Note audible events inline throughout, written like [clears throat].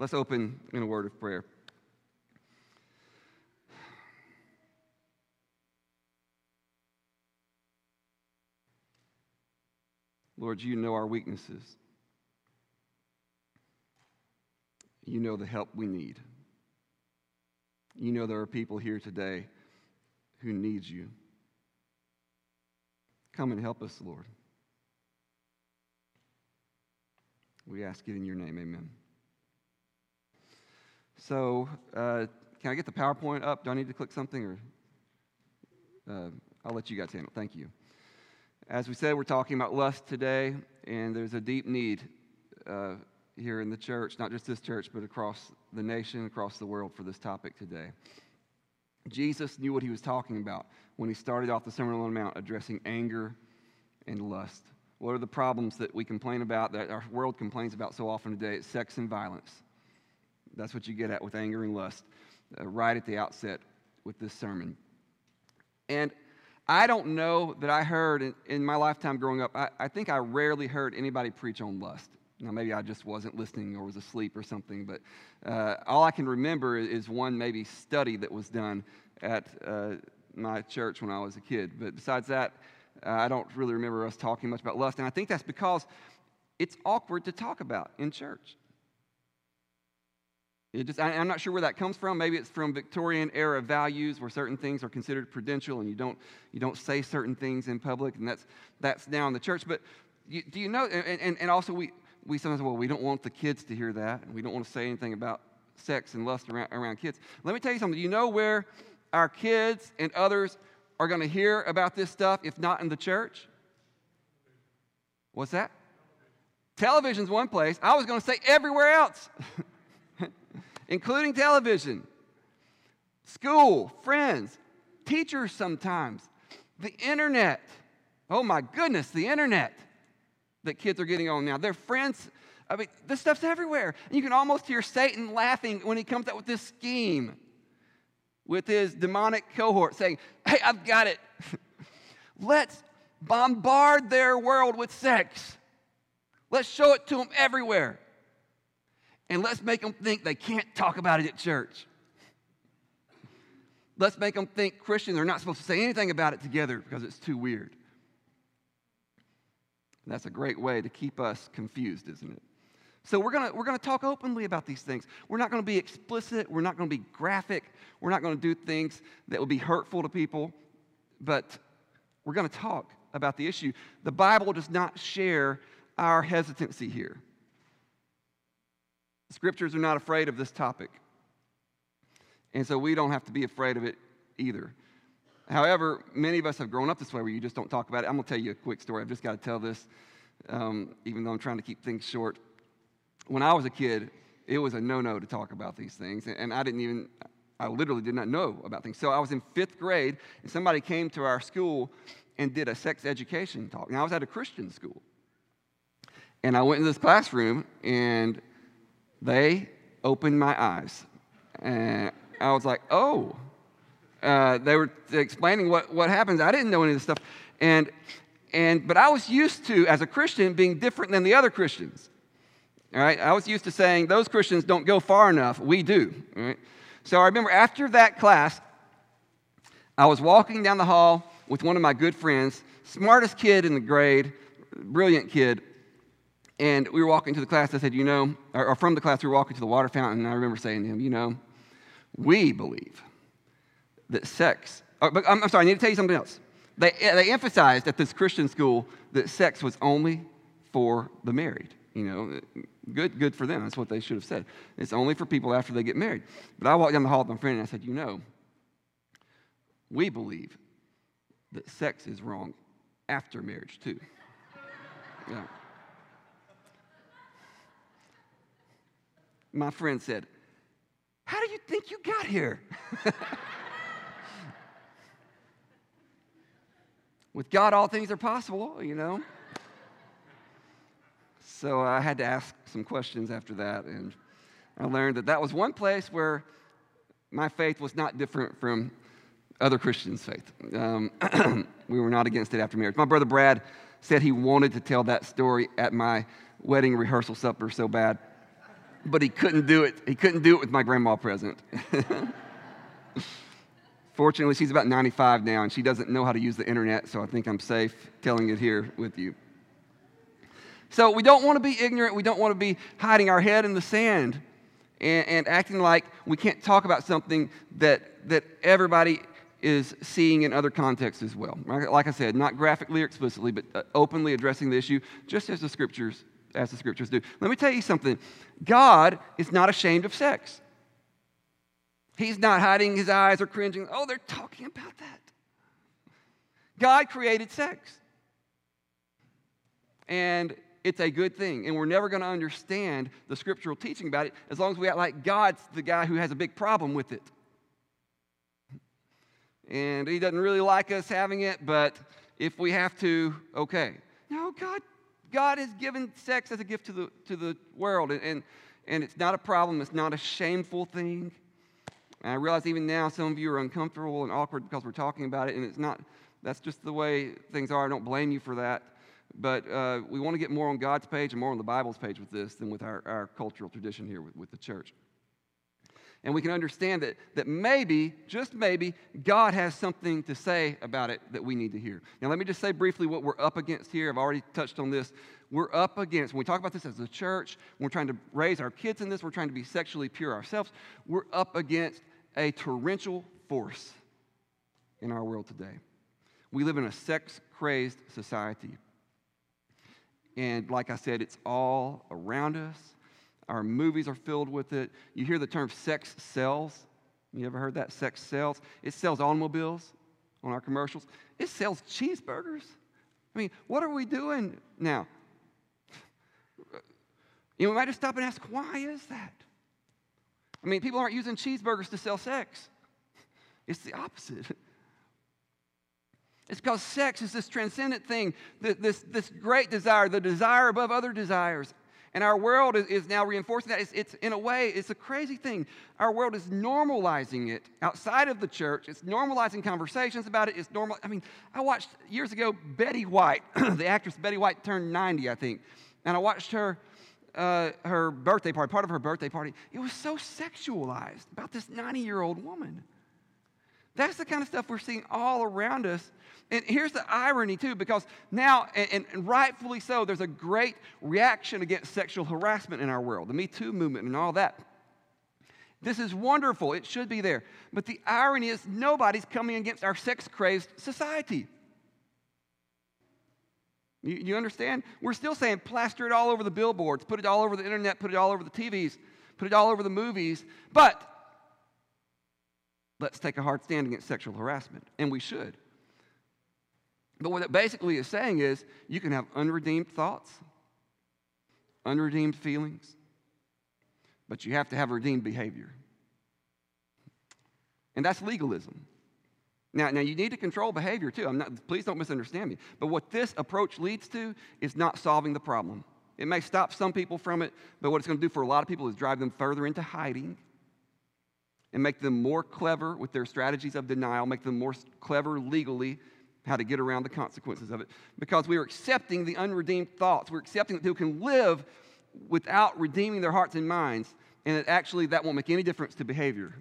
Let's open in a word of prayer. Lord, you know our weaknesses. You know the help we need. You know there are people here today who need you. Come and help us, Lord. We ask it in your name. Amen. So, uh, can I get the PowerPoint up? Do I need to click something or? Uh, I'll let you guys handle. it. Thank you. As we said, we're talking about lust today, and there's a deep need uh, here in the church, not just this church, but across the nation, across the world for this topic today. Jesus knew what he was talking about when he started off the Sermon on the Mount addressing anger and lust. What are the problems that we complain about, that our world complains about so often today? It's sex and violence. That's what you get at with anger and lust, uh, right at the outset with this sermon. And I don't know that I heard in, in my lifetime growing up, I, I, think I rarely heard anybody preach on lust. Now, maybe I just wasn't listening or was asleep or something, but uh, all I can remember is one maybe study that was done at uh, my church when I was a kid. But besides that, uh, I don't really remember us talking much about lust. And I think that's because it's awkward to talk about in church. It just, I, am not sure where that comes from. Maybe it's from Victorian era values where certain things are considered prudential and you don't, you don't say certain things in public, and that's, that's now in the church. But you, do you know, and, and, and also we, we sometimes, well, we don't want the kids to hear that, and we don't want to say anything about sex and lust around, around kids. Let me tell you something. You know where our kids and others are going to hear about this stuff if not in the church? What's that? Television's one place. I was going to say everywhere else. [laughs] including television, school, friends, teachers sometimes, the internet. Oh my goodness, the internet that kids are getting on now. Their friends, I mean, this stuff's everywhere. And you can almost hear Satan laughing when he comes up with this scheme with his demonic cohort saying, Hey, I've got it. [laughs] Let's bombard their world with sex. Let's show it to them everywhere and let's make them think they can't talk about it at church. Let's make them think Christians are not supposed to say anything about it together because it's too weird. And that's a great way to keep us confused, isn't it? So we're gonna we're gonna talk openly about these things. We're not to be explicit. We're not to be graphic. We're not to do things that will be hurtful to people. But we're to talk about the issue. The Bible does not share our hesitancy here. Scriptures are not afraid of this topic. And so we don't have to be afraid of it either. However, many of us have grown up this way where you just don't talk about it. I'm going to tell you a quick story. I've just got to tell this, um, even though I'm trying to keep things short. When I was a kid, it was a no no to talk about these things. And I didn't even, I literally did not know about things. So I was in fifth grade, and somebody came to our school and did a sex education talk. Now, I was at a Christian school. And I went into this classroom, and they opened my eyes. And I was like, oh. Uh, they were explaining what, what happens. I didn't know any of this stuff. And, and, but I was used to, as a Christian, being different than the other Christians. All right? I was used to saying, those Christians don't go far enough. We do. All right? So I remember after that class, I was walking down the hall with one of my good friends, smartest kid in the grade, brilliant kid. And we were walking to the class. I said, You know, or, or from the class, we were walking to the water fountain. And I remember saying to him, You know, we believe that sex, or, oh, but I'm, I'm sorry, I need to tell you something else. They, they emphasized at this Christian school that sex was only for the married. You know, good, good for them. That's what they should have said. It's only for people after they get married. But I walked down the hall with my friend and I said, You know, we believe that sex is wrong after marriage, too. Yeah. My friend said, How do you think you got here? [laughs] With God, all things are possible, you know? So I had to ask some questions after that, and I learned that that was one place where my faith was not different from other Christians' faith. Um, [clears throat] we were not against it after marriage. My brother Brad said he wanted to tell that story at my wedding rehearsal supper so bad. But he couldn't do it. He couldn't do it with my grandma present. [laughs] Fortunately, she's about 95 now and she doesn't know how to use the internet, so I think I'm safe telling it here with you. So we don't want to be ignorant. We don't want to be hiding our head in the sand and, and acting like we can't talk about something that, that everybody is seeing in other contexts as well. Like I said, not graphically or explicitly, but uh, openly addressing the issue, just as the scriptures as the scriptures do. Let me tell you something. God is not ashamed of sex. He's not hiding his eyes or cringing. Oh, they're talking about that. God created sex. And it's a good thing. And we're never going to understand the scriptural teaching about it as long as we act like God's the guy who has a big problem with it and he doesn't really like us having it, but if we have to, okay. No, God, God has given sex as a gift to the, to the world, and, and, and it's not a problem, it's not a shameful thing. And I realize even now some of you are uncomfortable and awkward because we're talking about it, and it's not, that's just the way things are. I don't blame you for that. But uh, we want to get more on God's page and more on the Bible's page with this than with our, our cultural tradition here with, with the church. And we can understand that, that maybe, just maybe, God has something to say about it that we need to hear. Now, let me just say briefly what we're up against here. I've already touched on this. We're up against, when we talk about this as a church, when we're trying to raise our kids in this, we're trying to be sexually pure ourselves, we're up against a torrential force in our world today. We live in a sex crazed society. And like I said, it's all around us. Our movies are filled with it. You hear the term sex sells. You ever heard that? Sex sells. It sells automobiles on our commercials. It sells cheeseburgers. I mean, what are we doing now? You know, we might just stop and ask, why is that? I mean, people aren't using cheeseburgers to sell sex. It's the opposite. It's because sex is this transcendent thing, this, this great desire, the desire above other desires. And our world is, is now reinforcing that. It's, it's, in a way, it's a crazy thing. Our world is normalizing it outside of the church. It's normalizing conversations about it. It's normal. I mean, I watched years ago Betty White, [clears throat] the actress Betty White turned 90, I think. And I watched her, uh, her birthday party, part of her birthday party. It was so sexualized about this 90 year old woman. That's the kind of stuff we're seeing all around us and here's the irony, too, because now, and, and, rightfully so, there's a great reaction against sexual harassment in our world, the Me Too movement and all that. This is wonderful. It should be there. But the irony is, nobody's coming against our sex crazed society. You, you understand? We're still saying plaster it all over the billboards, put it all over the internet, put it all over the TVs, put it all over the movies. But let's take a hard stand against sexual harassment, and we should. But what it basically is saying is you can have unredeemed thoughts, unredeemed feelings, but you have to have redeemed behavior. And that's legalism. Now, now you need to control behavior too. I'm not, please don't misunderstand me. But what this approach leads to is not solving the problem. It may stop some people from it, but what it's going to do for a lot of people is drive them further into hiding and make them more clever with their strategies of denial, make them more clever legally how to get around the consequences of it. Because we are accepting the unredeemed thoughts. We're accepting that people can live without redeeming their hearts and minds, and that actually that won't make any difference to behavior.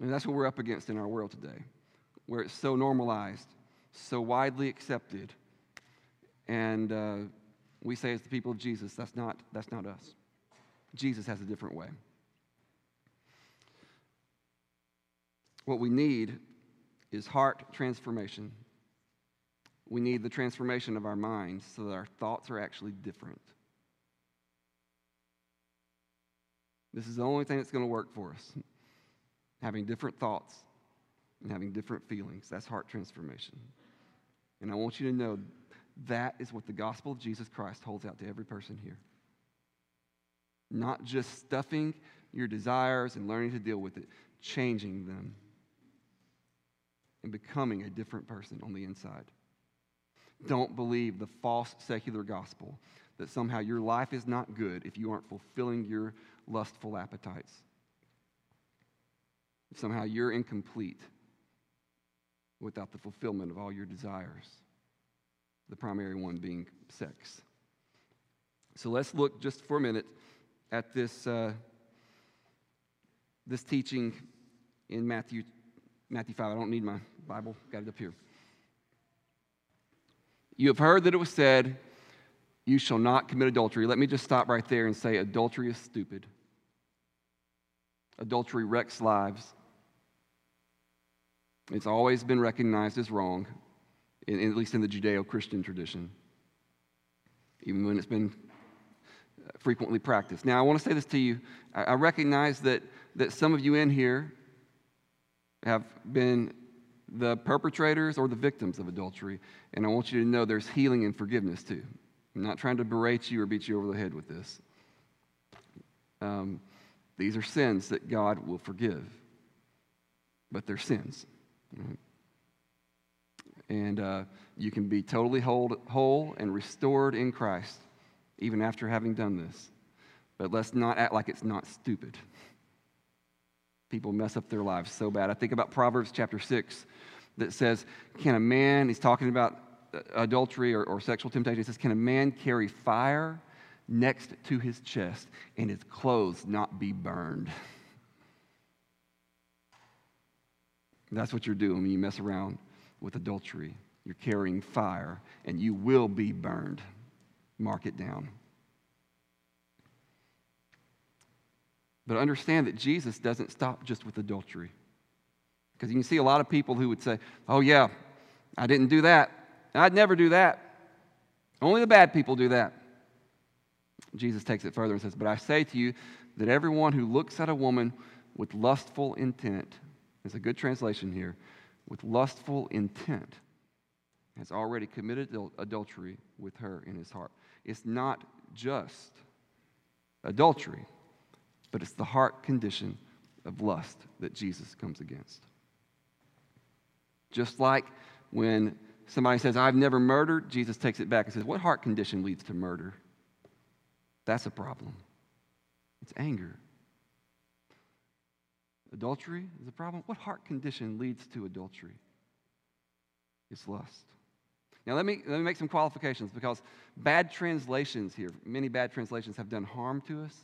And that's what we're up against in our world today, where it's so normalized, so widely accepted. And uh, we say, as the people of Jesus, that's not, that's not us. Jesus has a different way. What we need is heart transformation. We need the transformation of our minds so that our thoughts are actually different. This is the only thing that's going to work for us. Having different thoughts and having different feelings. That's heart transformation. And I want you to know that is what the gospel of Jesus Christ holds out to every person here. Not just stuffing your desires and learning to deal with it, changing them and becoming a different person on the inside. Don't believe the false secular gospel that somehow your life is not good if you aren't fulfilling your lustful appetites. Somehow you're incomplete without the fulfillment of all your desires, the primary one being sex. So let's look just for a minute at this, uh, this teaching in Matthew, Matthew 5. I don't need my Bible, got it up here. You have heard that it was said, You shall not commit adultery. Let me just stop right there and say, Adultery is stupid. Adultery wrecks lives. It's always been recognized as wrong, in, at least in the Judeo Christian tradition, even when it's been frequently practiced. Now, I want to say this to you. I, recognize that, that some of you in here have been the perpetrators or the victims of adultery, and I want you to know there's healing and forgiveness too. I'm not trying to berate you or beat you over the head with this. Um, these are sins that God will forgive, but they're sins. And uh, you can be totally whole, whole and restored in Christ even after having done this. But let's not act like it's not stupid. People mess up their lives so bad. I think about Proverbs chapter 6 that says, Can a man, he's talking about uh, adultery or, or sexual temptation, he says, Can a man carry fire next to his chest and his clothes not be burned? That's what you're doing when you mess around with adultery. You're carrying fire and you will be burned. Mark it down. But understand that Jesus doesn't stop just with adultery. Because you can see a lot of people who would say, Oh, yeah, I didn't do that. I'd never do that. Only the bad people do that. Jesus takes it further and says, But I say to you that everyone who looks at a woman with lustful intent, it's a good translation here, with lustful intent, has already committed adultery with her in his heart. It's not just adultery, but it's the heart condition of lust that Jesus comes against. Just like when somebody says, I've never murdered, Jesus takes it back and says, What heart condition leads to murder? That's a problem. It's anger. Adultery is a problem. What heart condition leads to adultery? It's lust. Now, let me, let me make some qualifications because bad translations here, many bad translations have done harm to us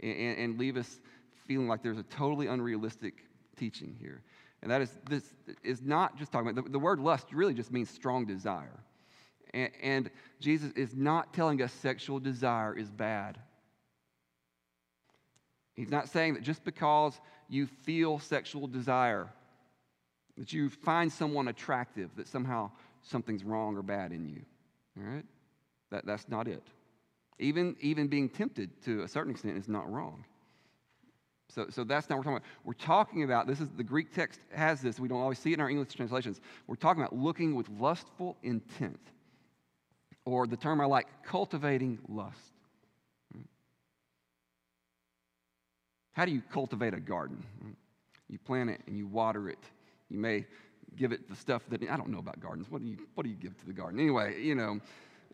and, and leave us feeling like there's a totally unrealistic teaching here. And that is, this is not just talking about, the, the word lust really just means strong desire. And, and Jesus is not telling us sexual desire is bad. He's not saying that just because you feel sexual desire, that you find someone attractive, that somehow something's wrong or bad in you. All right? That, that's not it. Even, even being tempted to a certain extent is not wrong. So, so that's not what we're talking about. We're talking about, this is the Greek text has this, we don't always see it in our English translations. We're talking about looking with lustful intent. Or the term I like, cultivating lust. How do you cultivate a garden? You plant it and you water it. You may give it the stuff that I don't know about gardens. What do you what do you give to the garden? Anyway, you know,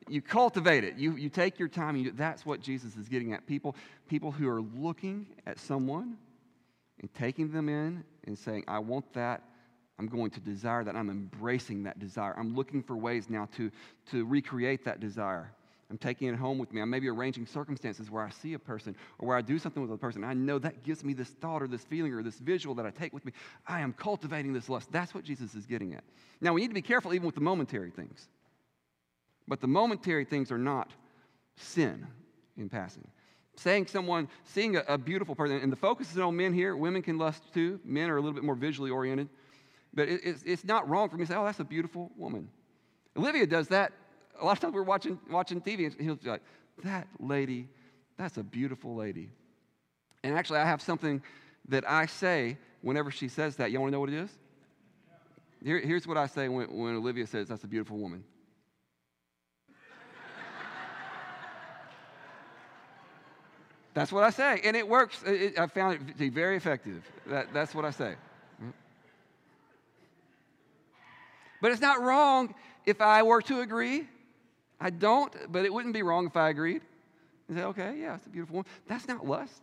you cultivate it. You you take your time. You, that's what Jesus is getting at. People people who are looking at someone and taking them in and saying, "I want that." I'm going to desire that. I'm embracing that desire. I'm looking for ways now to, to recreate that desire. I'm taking it home with me. I'm maybe arranging circumstances where I see a person or where I do something with a person. I know that gives me this thought or this feeling or this visual that I take with me. I am cultivating this lust. That's what Jesus is getting at. Now, we need to be careful even with the momentary things. But the momentary things are not sin in passing. Saying someone, seeing a, a beautiful person, and the focus is on men here. Women can lust too. Men are a little bit more visually oriented. But it, it's, it's not wrong for me to say, oh, that's a beautiful woman. Olivia does that a lot of times we're watching, watching TV and he'll be like, that lady, that's a beautiful lady. And actually, I have something that I say whenever she says that. You want to know what it is? Here, here's what I say when, when Olivia says, that's a beautiful woman. That's what I say. And it works. It, I found it to be very effective. That, that's what I say. But it's not wrong if I were to agree. I don't, but it wouldn't be wrong if I agreed. Say, okay, yeah, it's a beautiful one. That's not lust.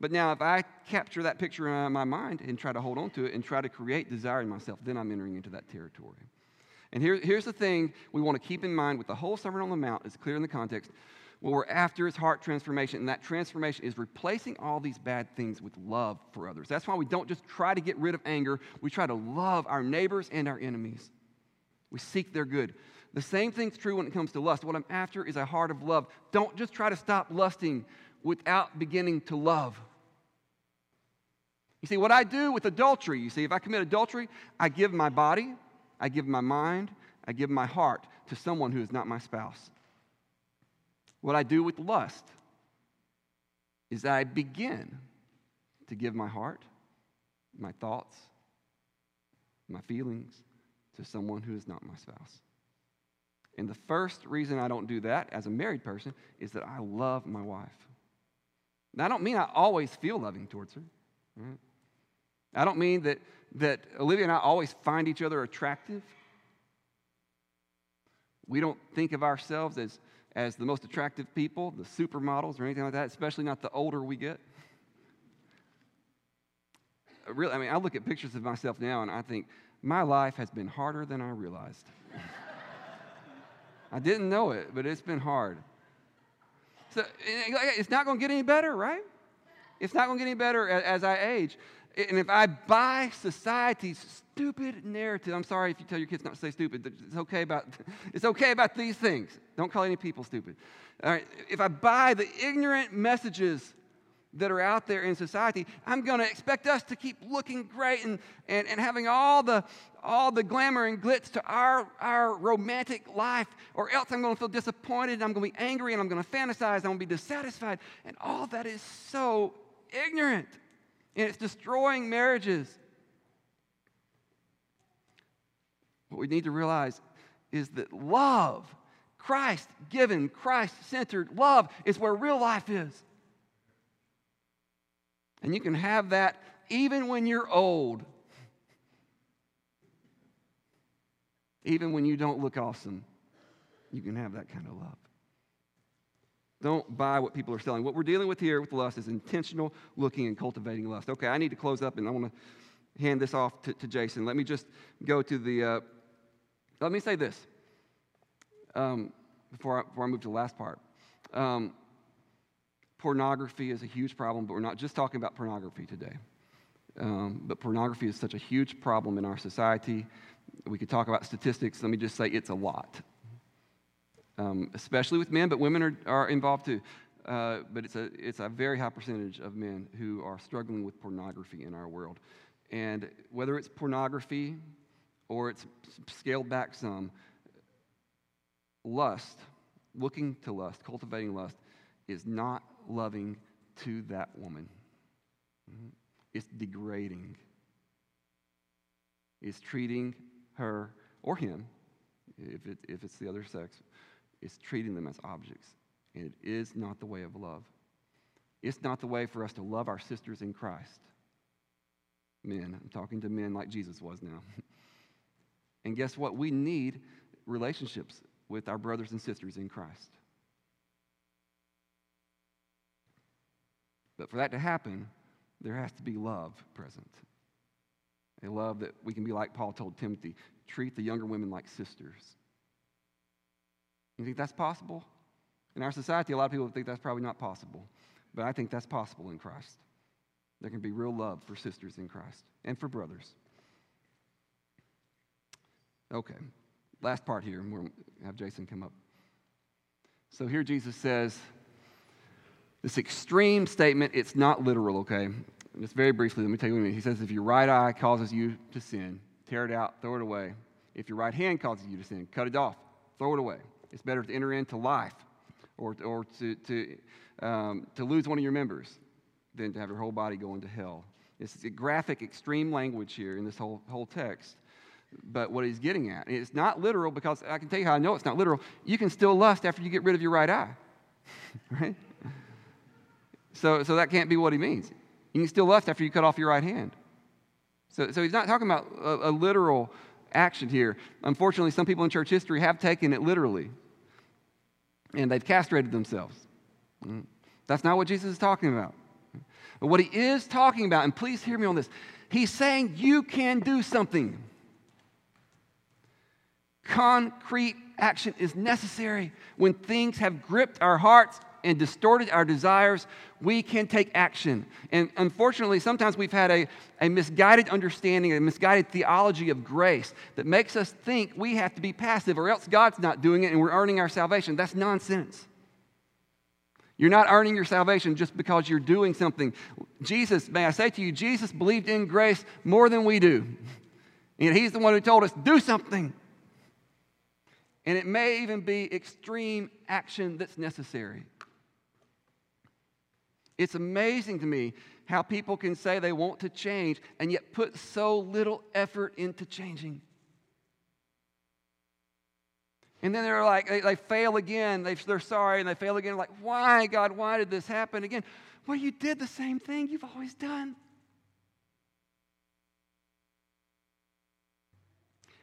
But now, if I capture that picture in my mind and try to hold on to it and try to create desire in myself, then I'm entering into that territory. And here, here's the thing we want to keep in mind with the whole Sermon on the Mount, it's clear in the context. What we're after is heart transformation, and that transformation is replacing all these bad things with love for others. That's why we don't just try to get rid of anger, we try to love our neighbors and our enemies. We seek their good. The same thing's true when it comes to lust. What I'm after is a heart of love. Don't just try to stop lusting without beginning to love. You see, what I do with adultery, you see, if I commit adultery, I give my body, I give my mind, I give my heart to someone who is not my spouse. What I do with lust is that I begin to give my heart, my thoughts, my feelings to someone who is not my spouse. And the first reason I don't do that as a married person is that I love my wife. Now, I don't mean I always feel loving towards her. Right? I don't mean that, that Olivia and I always find each other attractive. We don't think of ourselves as, as the most attractive people, the supermodels or anything like that, especially not the older we get. Really, I mean, I look at pictures of myself now and I think, my life has been harder than I realized. [laughs] I didn't know it, but it's been hard. So it's not going to get any better, right? It's not going to get any better as I age. And if I buy society's stupid narrative, I'm sorry if you tell your kids not to say stupid. It's okay about, [laughs] it's okay about these things. Don't call any people stupid. All right, if I buy the ignorant messages that are out there in society, I'm going to expect us to keep looking great and, and, and having all the, all the glamour and glitz to our, our romantic life, or else I'm going to feel disappointed, and I'm going to be angry, and I'm going to fantasize, I'm going to be dissatisfied. And all that is so ignorant and it's destroying marriages. What we need to realize is that love, Christ given, Christ centered love, is where real life is. And you can have that even when you're old, even when you don't look awesome. You can have that kind of love. Don't buy what people are selling. What we're dealing with here with lust is intentional looking and cultivating lust. Okay, I need to close up and I want to hand this off to, to Jason. Let me just go to the, uh, let me say this um, before, I, before I move to the last part. Um, pornography is a huge problem, but we're not just talking about pornography today. Um, but pornography is such a huge problem in our society. We could talk about statistics. Let me just say it's a lot um, especially with men, but women are, are involved too. Uh, but it's a, it's a very high percentage of men who are struggling with pornography in our world. And whether it's pornography or it's scaled back some, lust, looking to lust, cultivating lust, is not loving to that woman. Mm-hmm. It's degrading. It's treating her or him, if, it, if it's the other sex, it's treating them as objects. And it is not the way of love. It's not the way for us to love our sisters in Christ. Men, I'm talking to men like Jesus was now. [laughs] and guess what? We need relationships with our brothers and sisters in Christ. But for that to happen, there has to be love present. A love that we can be like Paul told Timothy treat the younger women like sisters. You think that's possible? In our society, a lot of people think that's probably not possible. But I think that's possible in Christ. There can be real love for sisters in Christ and for brothers. Okay, last part here, we'll have Jason come up. So here Jesus says this extreme statement, it's not literal, okay? Just very briefly, let me tell you what He says, if your right eye causes you to sin, tear it out, throw it away. If your right hand causes you to sin, cut it off, throw it away. It's better to enter into life or, or to, to, um, to lose one of your members than to have your whole body go into hell. It's a graphic, extreme language here in this whole, whole text. But what he's getting at, it's not literal because I can tell you how I know it's not literal. You can still lust after you get rid of your right eye, [laughs] right? So, so that can't be what he means. You can still lust after you cut off your right hand. So, so he's not talking about a, a literal action here. Unfortunately, some people in church history have taken it literally and they've castrated themselves. Mm. That's not what Jesus is talking about. But what he is talking about, and please hear me on this, he's saying you can do something. Concrete action is necessary. When things have gripped our hearts and distorted our desires, we can take action. And unfortunately, sometimes we've had a, a misguided understanding, a misguided theology of grace that makes us think we have to be passive or else God's not doing it and we're earning our salvation. That's nonsense. You're not earning your salvation just because you're doing something. Jesus, may I say to you, Jesus believed in grace more than we do. And He's the one who told us, do something. And it may even be extreme action that's necessary. It's amazing to me how people can say they want to change and yet put so little effort into changing. And then they're like, they, they fail again. They, they're sorry and they fail again. Like, why, God, why did this happen again? Well, you did the same thing you've always done.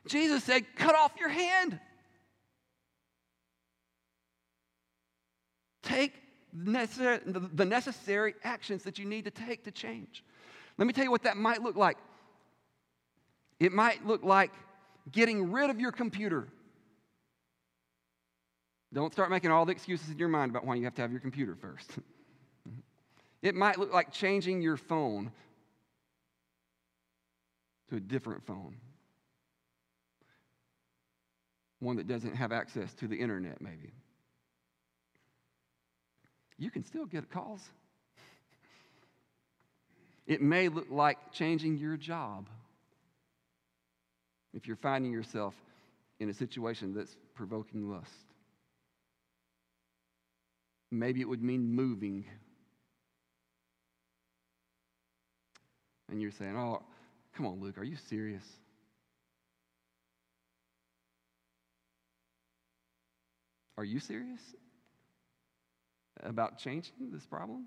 Jesus said, cut off your hand. Take the necessary actions that you need to take to change. Let me tell you what that might look like. It might look like getting rid of your computer. Don't start making all the excuses in your mind about why you have to have your computer first. [laughs] Mm-hmm. it might look like changing your phone to a different phone, one that doesn't have access to the internet, maybe you can still get calls. It may look like changing your job if you're finding yourself in a situation that's provoking lust. Maybe it would mean moving. And you're saying, oh, come on, Luke, are you serious? Are you serious? About changing this problem?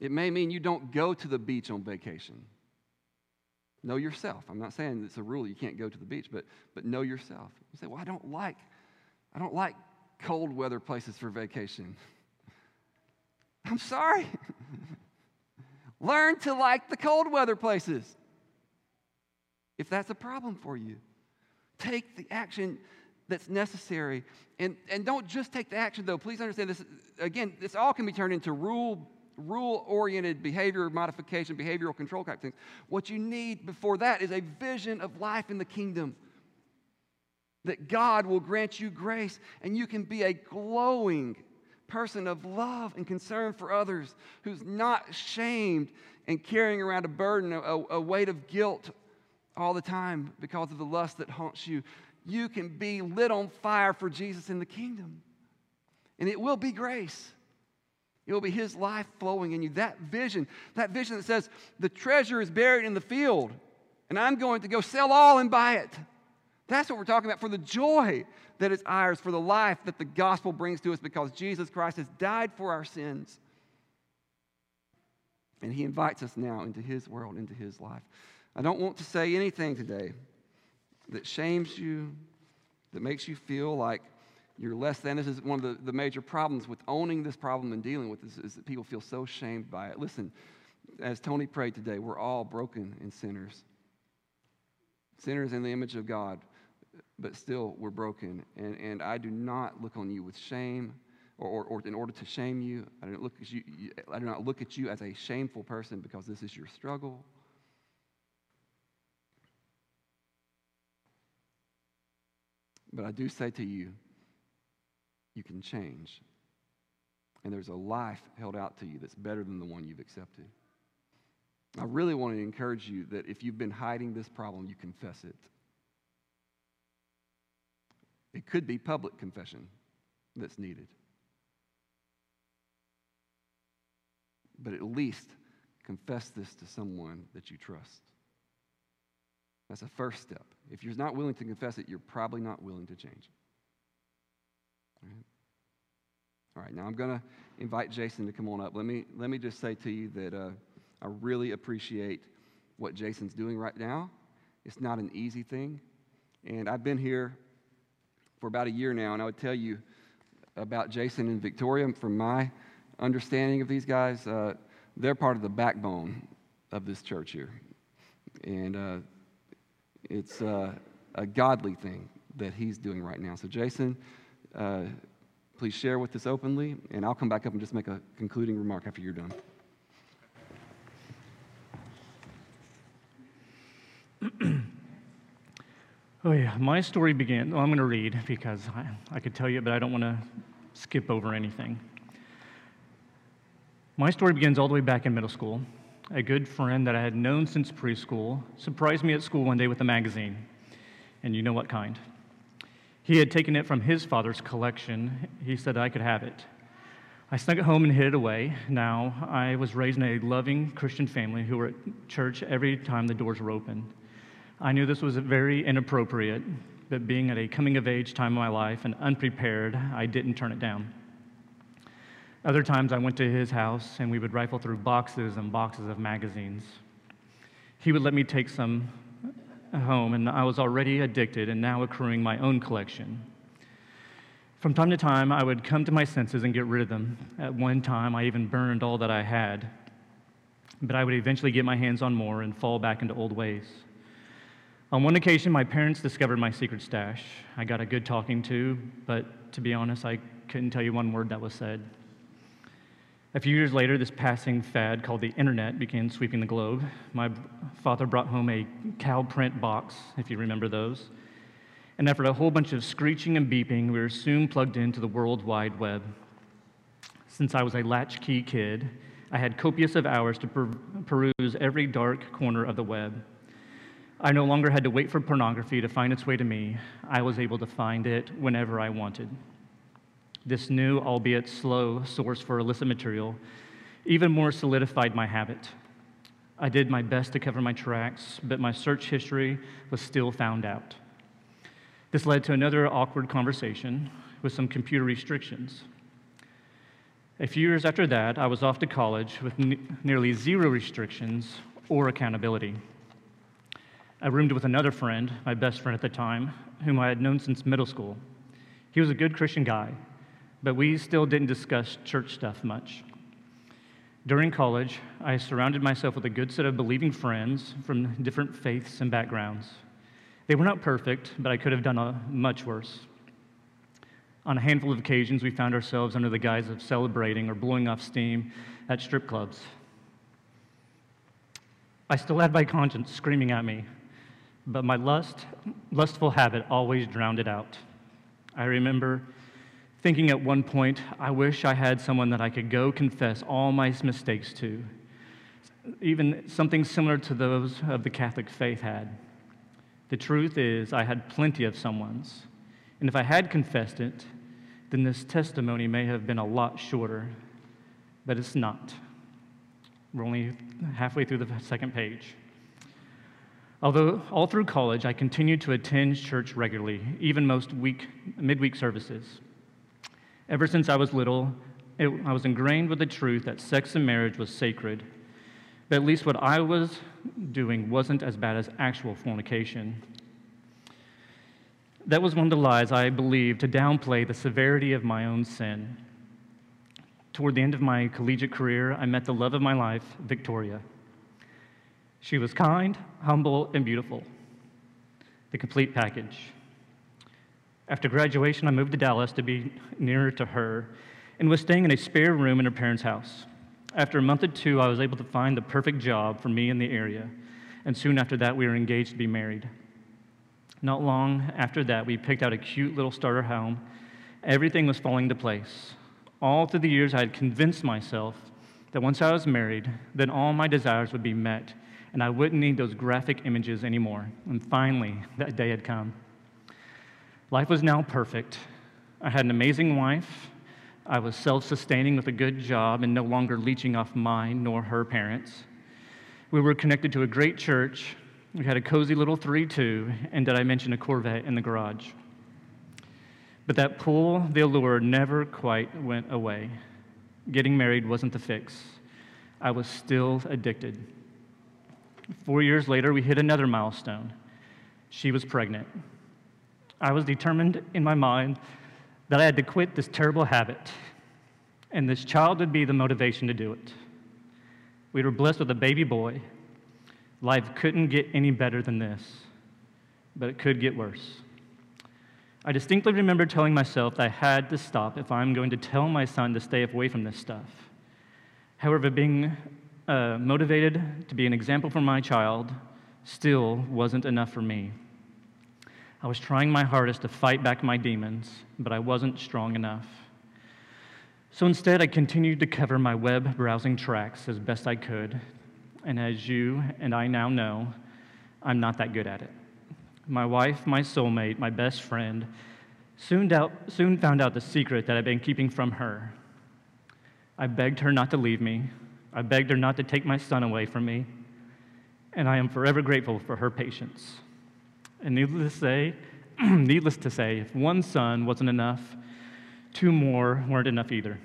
It may mean you don't go to the beach on vacation. Know yourself. I'm not saying it's a rule you can't go to the beach, but, but know yourself. You say, well, I don't like, I don't like cold weather places for vacation. [laughs] I'm sorry. [laughs] Learn to like the cold weather places if that's a problem for you. Take the action that's necessary. And, and don't just take the action, though. Please understand this. Again, this all can be turned into rule rule oriented behavior modification, behavioral control type things. What you need before that is a vision of life in the kingdom. That God will grant you grace and you can be a glowing person of love and concern for others who's not shamed and carrying around a burden, a, a weight of guilt all the time because of the lust that haunts you. You can be lit on fire for Jesus in the kingdom. And it will be grace. It will be His life flowing in you. That vision, that vision that says, the treasure is buried in the field, and I'm going to go sell all and buy it. That's what we're talking about for the joy that is ours, for the life that the gospel brings to us because Jesus Christ has died for our sins. And He invites us now into His world, into His life. I don't want to say anything today that shames you, that makes you feel like you're less than. This is one of the, the major problems with owning this problem and dealing with this is that people feel so shamed by it. Listen, as Tony prayed today, we're all broken and sinners. Sinners in the image of God, but still we're broken. And, and I do not look on you with shame or, or, or in order to shame you. I, don't look at you. I do not look at you as a shameful person because this is your struggle. But I do say to you, you can change. And there's a life held out to you that's better than the one you've accepted. I really want to encourage you that if you've been hiding this problem, you confess it. It could be public confession that's needed. But at least confess this to someone that you trust. That's a first step. If you're not willing to confess it, you're probably not willing to change. All right, All right now I'm going to invite Jason to come on up. Let me, let me just say to you that uh, I really appreciate what Jason's doing right now. It's not an easy thing. And I've been here for about a year now, and I would tell you about Jason and Victoria from my understanding of these guys. Uh, they're part of the backbone of this church here. And uh, it's uh, a godly thing that he's doing right now. So, Jason, uh, please share with us openly, and I'll come back up and just make a concluding remark after you're done. [clears throat] oh, yeah. My story began. Well, I'm going to read because I, I could tell you, but I don't want to skip over anything. My story begins all the way back in middle school. A good friend that I had known since preschool surprised me at school one day with a magazine, and you know what kind. He had taken it from his father's collection. He said I could have it. I snuck it home and hid it away. Now, I was raised in a loving Christian family who were at church every time the doors were open. I knew this was very inappropriate, but being at a coming of age time of my life and unprepared, I didn't turn it down. Other times I went to his house and we would rifle through boxes and boxes of magazines. He would let me take some home, and I was already addicted and now accruing my own collection. From time to time, I would come to my senses and get rid of them. At one time, I even burned all that I had. But I would eventually get my hands on more and fall back into old ways. On one occasion, my parents discovered my secret stash. I got a good talking to, but to be honest, I couldn't tell you one word that was said. A few years later, this passing fad called the internet began sweeping the globe. My father brought home a cow print box, if you remember those. And after a whole bunch of screeching and beeping, we were soon plugged into the World Wide Web. Since I was a latchkey kid, I had copious of hours to per- peruse every dark corner of the web. I no longer had to wait for pornography to find its way to me. I was able to find it whenever I wanted. This new, albeit slow, source for illicit material even more solidified my habit. I did my best to cover my tracks, but my search history was still found out. This led to another awkward conversation with some computer restrictions. A few years after that, I was off to college with n- nearly zero restrictions or accountability. I roomed with another friend, my best friend at the time, whom I had known since middle school. He was a good Christian guy, but we still didn't discuss church stuff much. During college, I surrounded myself with a good set of believing friends from different faiths and backgrounds. They were not perfect, but I could have done a, much worse. On a handful of occasions, we found ourselves under the guise of celebrating or blowing off steam at strip clubs. I still had my conscience screaming at me but my lust, lustful habit always drowned it out. I remember thinking at one point, I wish I had someone that I could go confess all my mistakes to, even something similar to those of the Catholic faith had. The truth is, I had plenty of someone's, and if I had confessed it, then this testimony may have been a lot shorter, but it's not. We're only halfway through the second page. Although all through college, I continued to attend church regularly, even most week, midweek services. Ever since I was little, it, I was ingrained with the truth that sex and marriage was sacred. But at least what I was doing wasn't as bad as actual fornication. That was one of the lies I believed to downplay the severity of my own sin. Toward the end of my collegiate career, I met the love of my life, Victoria. She was kind, humble, and beautiful. The complete package. After graduation, I moved to Dallas to be nearer to her and was staying in a spare room in her parents' house. After a month or two, I was able to find the perfect job for me in the area, and soon after that, we were engaged to be married. Not long after that, we picked out a cute little starter home. Everything was falling into place. All through the years, I had convinced myself that once I was married, then all my desires would be met and I wouldn't need those graphic images anymore. And finally, that day had come. Life was now perfect. I had an amazing wife. I was self sustaining with a good job and no longer leeching off mine nor her parents. We were connected to a great church. We had a cozy little 3 2, and did I mention a Corvette in the garage? But that pull, the allure, never quite went away. Getting married wasn't the fix. I was still addicted. Four years later, we hit another milestone. She was pregnant. I was determined in my mind that I had to quit this terrible habit, and this child would be the motivation to do it. We were blessed with a baby boy. Life couldn't get any better than this, but it could get worse. I distinctly remember telling myself that I had to stop if I'm going to tell my son to stay away from this stuff. However, being uh, motivated to be an example for my child still wasn't enough for me. I was trying my hardest to fight back my demons, but I wasn't strong enough. So instead, I continued to cover my web browsing tracks as best I could. And as you and I now know, I'm not that good at it. My wife, my soulmate, my best friend, soon, doubt, soon found out the secret that I'd been keeping from her. I begged her not to leave me. I begged her not to take my son away from me. And I am forever grateful for her patience. And needless to say, [clears throat] needless to say, if one son wasn't enough, two more weren't enough either.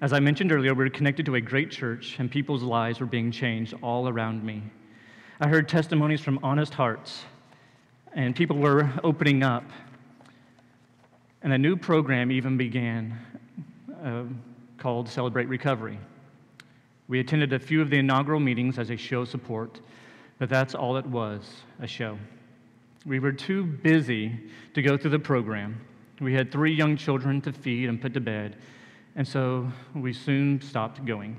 As I mentioned earlier, we were connected to a great church, and people's lives were being changed all around me. I heard testimonies from honest hearts, and people were opening up. And a new program even began uh, called Celebrate Recovery. We attended a few of the inaugural meetings as a show of support, but that's all it was a show. We were too busy to go through the program. We had three young children to feed and put to bed, and so we soon stopped going.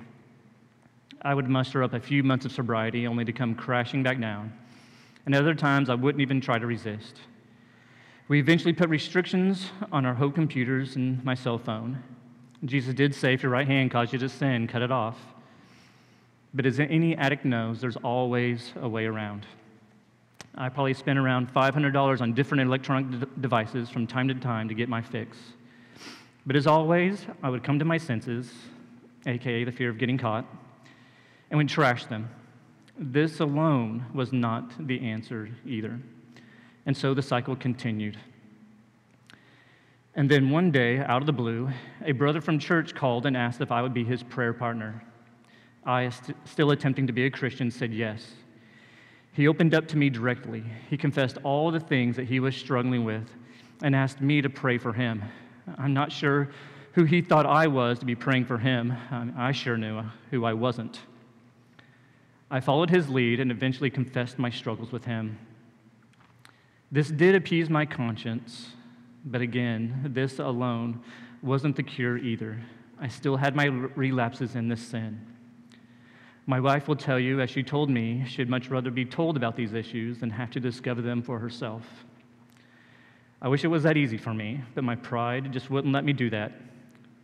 I would muster up a few months of sobriety only to come crashing back down, and other times I wouldn't even try to resist. We eventually put restrictions on our home computers and my cell phone. Jesus did say, if your right hand caused you to sin, cut it off. But as any addict knows, there's always a way around. I probably spent around $500 on different electronic de- devices from time to time to get my fix. But as always, I would come to my senses, aka the fear of getting caught, and would trash them. This alone was not the answer either. And so the cycle continued. And then one day, out of the blue, a brother from church called and asked if I would be his prayer partner. I, st- still attempting to be a Christian, said yes. He opened up to me directly. He confessed all the things that he was struggling with and asked me to pray for him. I'm not sure who he thought I was to be praying for him. I sure knew uh, who I wasn't. I followed his lead and eventually confessed my struggles with him. This did appease my conscience, but again, this alone wasn't the cure either. I still had my relapses in this sin. My wife will tell you, as she told me, she'd much rather be told about these issues than have to discover them for herself. I wish it was that easy for me, but my pride just wouldn't let me do that.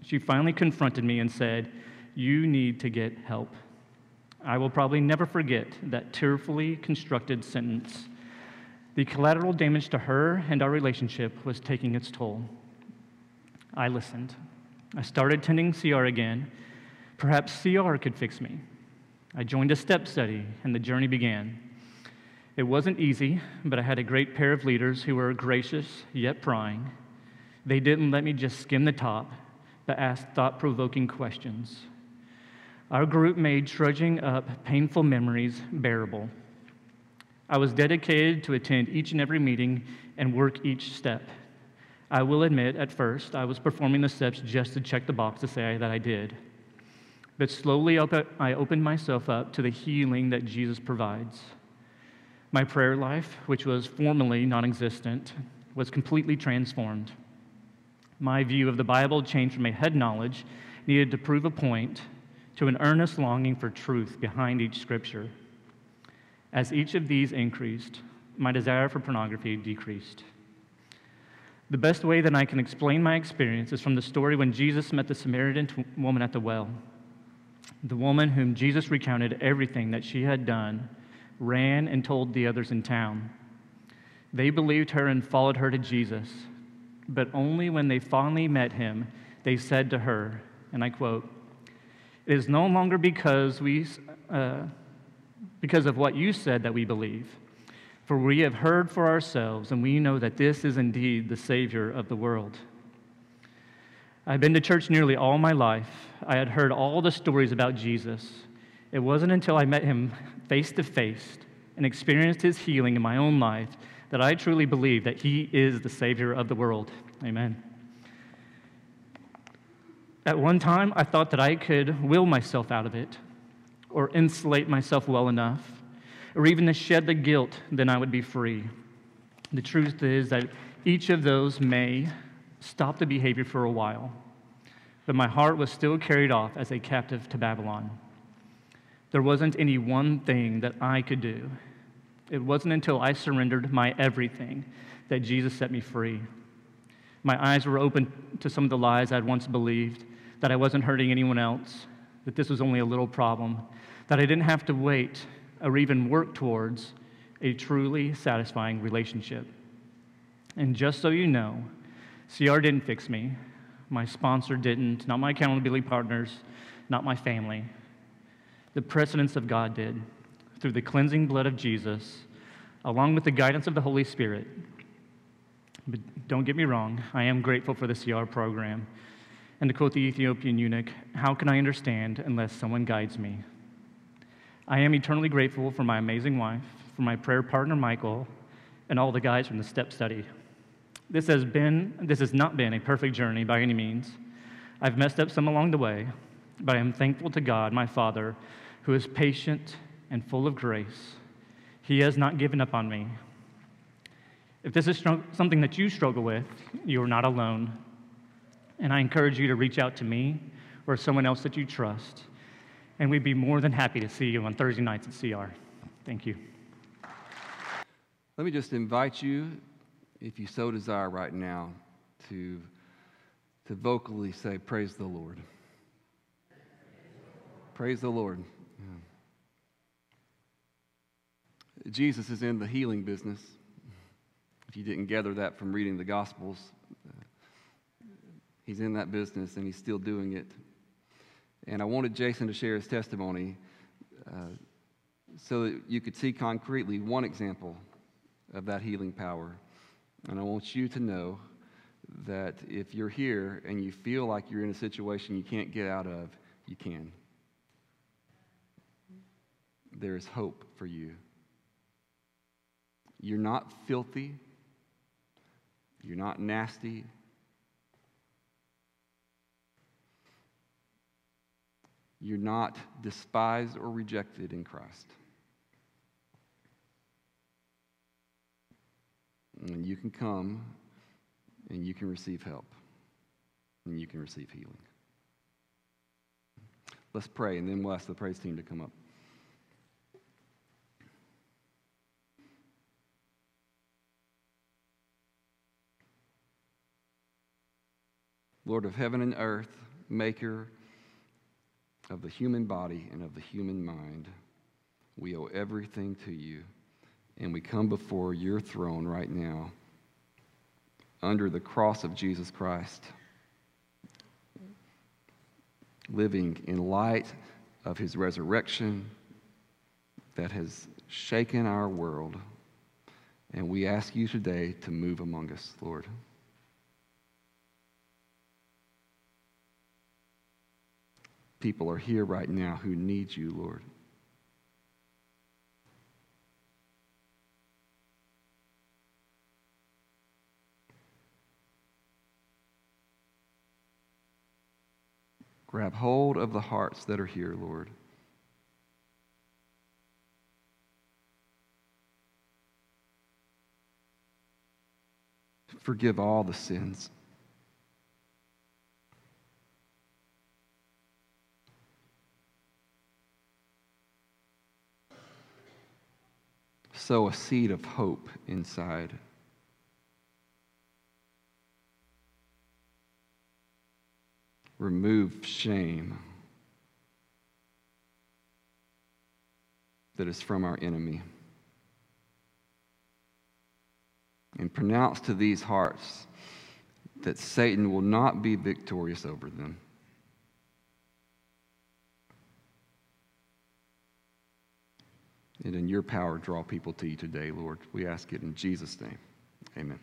She finally confronted me and said, You need to get help. I will probably never forget that tearfully constructed sentence. The collateral damage to her and our relationship was taking its toll. I listened. I started attending CR again. Perhaps CR could fix me. I joined a step study, and the journey began. It wasn't easy, but I had a great pair of leaders who were gracious yet prying. They didn't let me just skim the top, but asked thought provoking questions. Our group made trudging up painful memories bearable. I was dedicated to attend each and every meeting and work each step. I will admit, at first, I was performing the steps just to check the box to say that I did. But slowly I opened myself up to the healing that Jesus provides. My prayer life, which was formerly non existent, was completely transformed. My view of the Bible changed from a head knowledge needed to prove a point to an earnest longing for truth behind each scripture. As each of these increased, my desire for pornography decreased. The best way that I can explain my experience is from the story when Jesus met the Samaritan woman at the well. The woman whom Jesus recounted everything that she had done ran and told the others in town. They believed her and followed her to Jesus, but only when they finally met him, they said to her, and I quote, It is no longer because, we, uh, because of what you said that we believe, for we have heard for ourselves, and we know that this is indeed the Savior of the world. I've been to church nearly all my life. I had heard all the stories about Jesus. It wasn't until I met him face to face and experienced his healing in my own life that I truly believe that he is the Savior of the world. Amen. At one time, I thought that I could will myself out of it, or insulate myself well enough, or even to shed the guilt, then I would be free. The truth is that each of those may stop the behavior for a while, but my heart was still carried off as a captive to Babylon. There wasn't any one thing that I could do. It wasn't until I surrendered my everything that Jesus set me free. My eyes were open to some of the lies I'd once believed that I wasn't hurting anyone else, that this was only a little problem, that I didn't have to wait or even work towards a truly satisfying relationship. And just so you know, CR didn't fix me. My sponsor didn't, not my accountability partners, not my family. The precedence of God did through the cleansing blood of Jesus, along with the guidance of the Holy Spirit. But don't get me wrong, I am grateful for the CR program. And to quote the Ethiopian eunuch, how can I understand unless someone guides me? I am eternally grateful for my amazing wife, for my prayer partner Michael, and all the guys from the step study. This has been this has not been a perfect journey by any means. I've messed up some along the way, but I am thankful to God, my Father, who is patient and full of grace. He has not given up on me. If this is something that you struggle with, you are not alone. And I encourage you to reach out to me or someone else that you trust. And we'd be more than happy to see you on Thursday nights at CR. Thank you. Let me just invite you, if you so desire right now, to, to vocally say, Praise the Lord. Praise the Lord. Yeah. Jesus is in the healing business. If you didn't gather that from reading the Gospels, he's in that business and he's still doing it. And I wanted Jason to share his testimony uh, so that you could see concretely one example of that healing power. And I want you to know that if you're here and you feel like you're in a situation you can't get out of, you can. There is hope for you. You're not filthy. You're not nasty. You're not despised or rejected in Christ. And you can come and you can receive help and you can receive healing. Let's pray, and then we'll ask the praise team to come up. Lord of heaven and earth, maker of the human body and of the human mind, we owe everything to you. And we come before your throne right now under the cross of Jesus Christ, living in light of his resurrection that has shaken our world. And we ask you today to move among us, Lord. people are here right now who need you, Lord. Grab hold of the hearts that are here, Lord. Forgive all the sins. sow a seed of hope inside. Remove shame that is from our enemy. And pronounce to these hearts that Satan will not be victorious over them. And in your power, draw people to you today, Lord. We ask it in Jesus' name. Amen.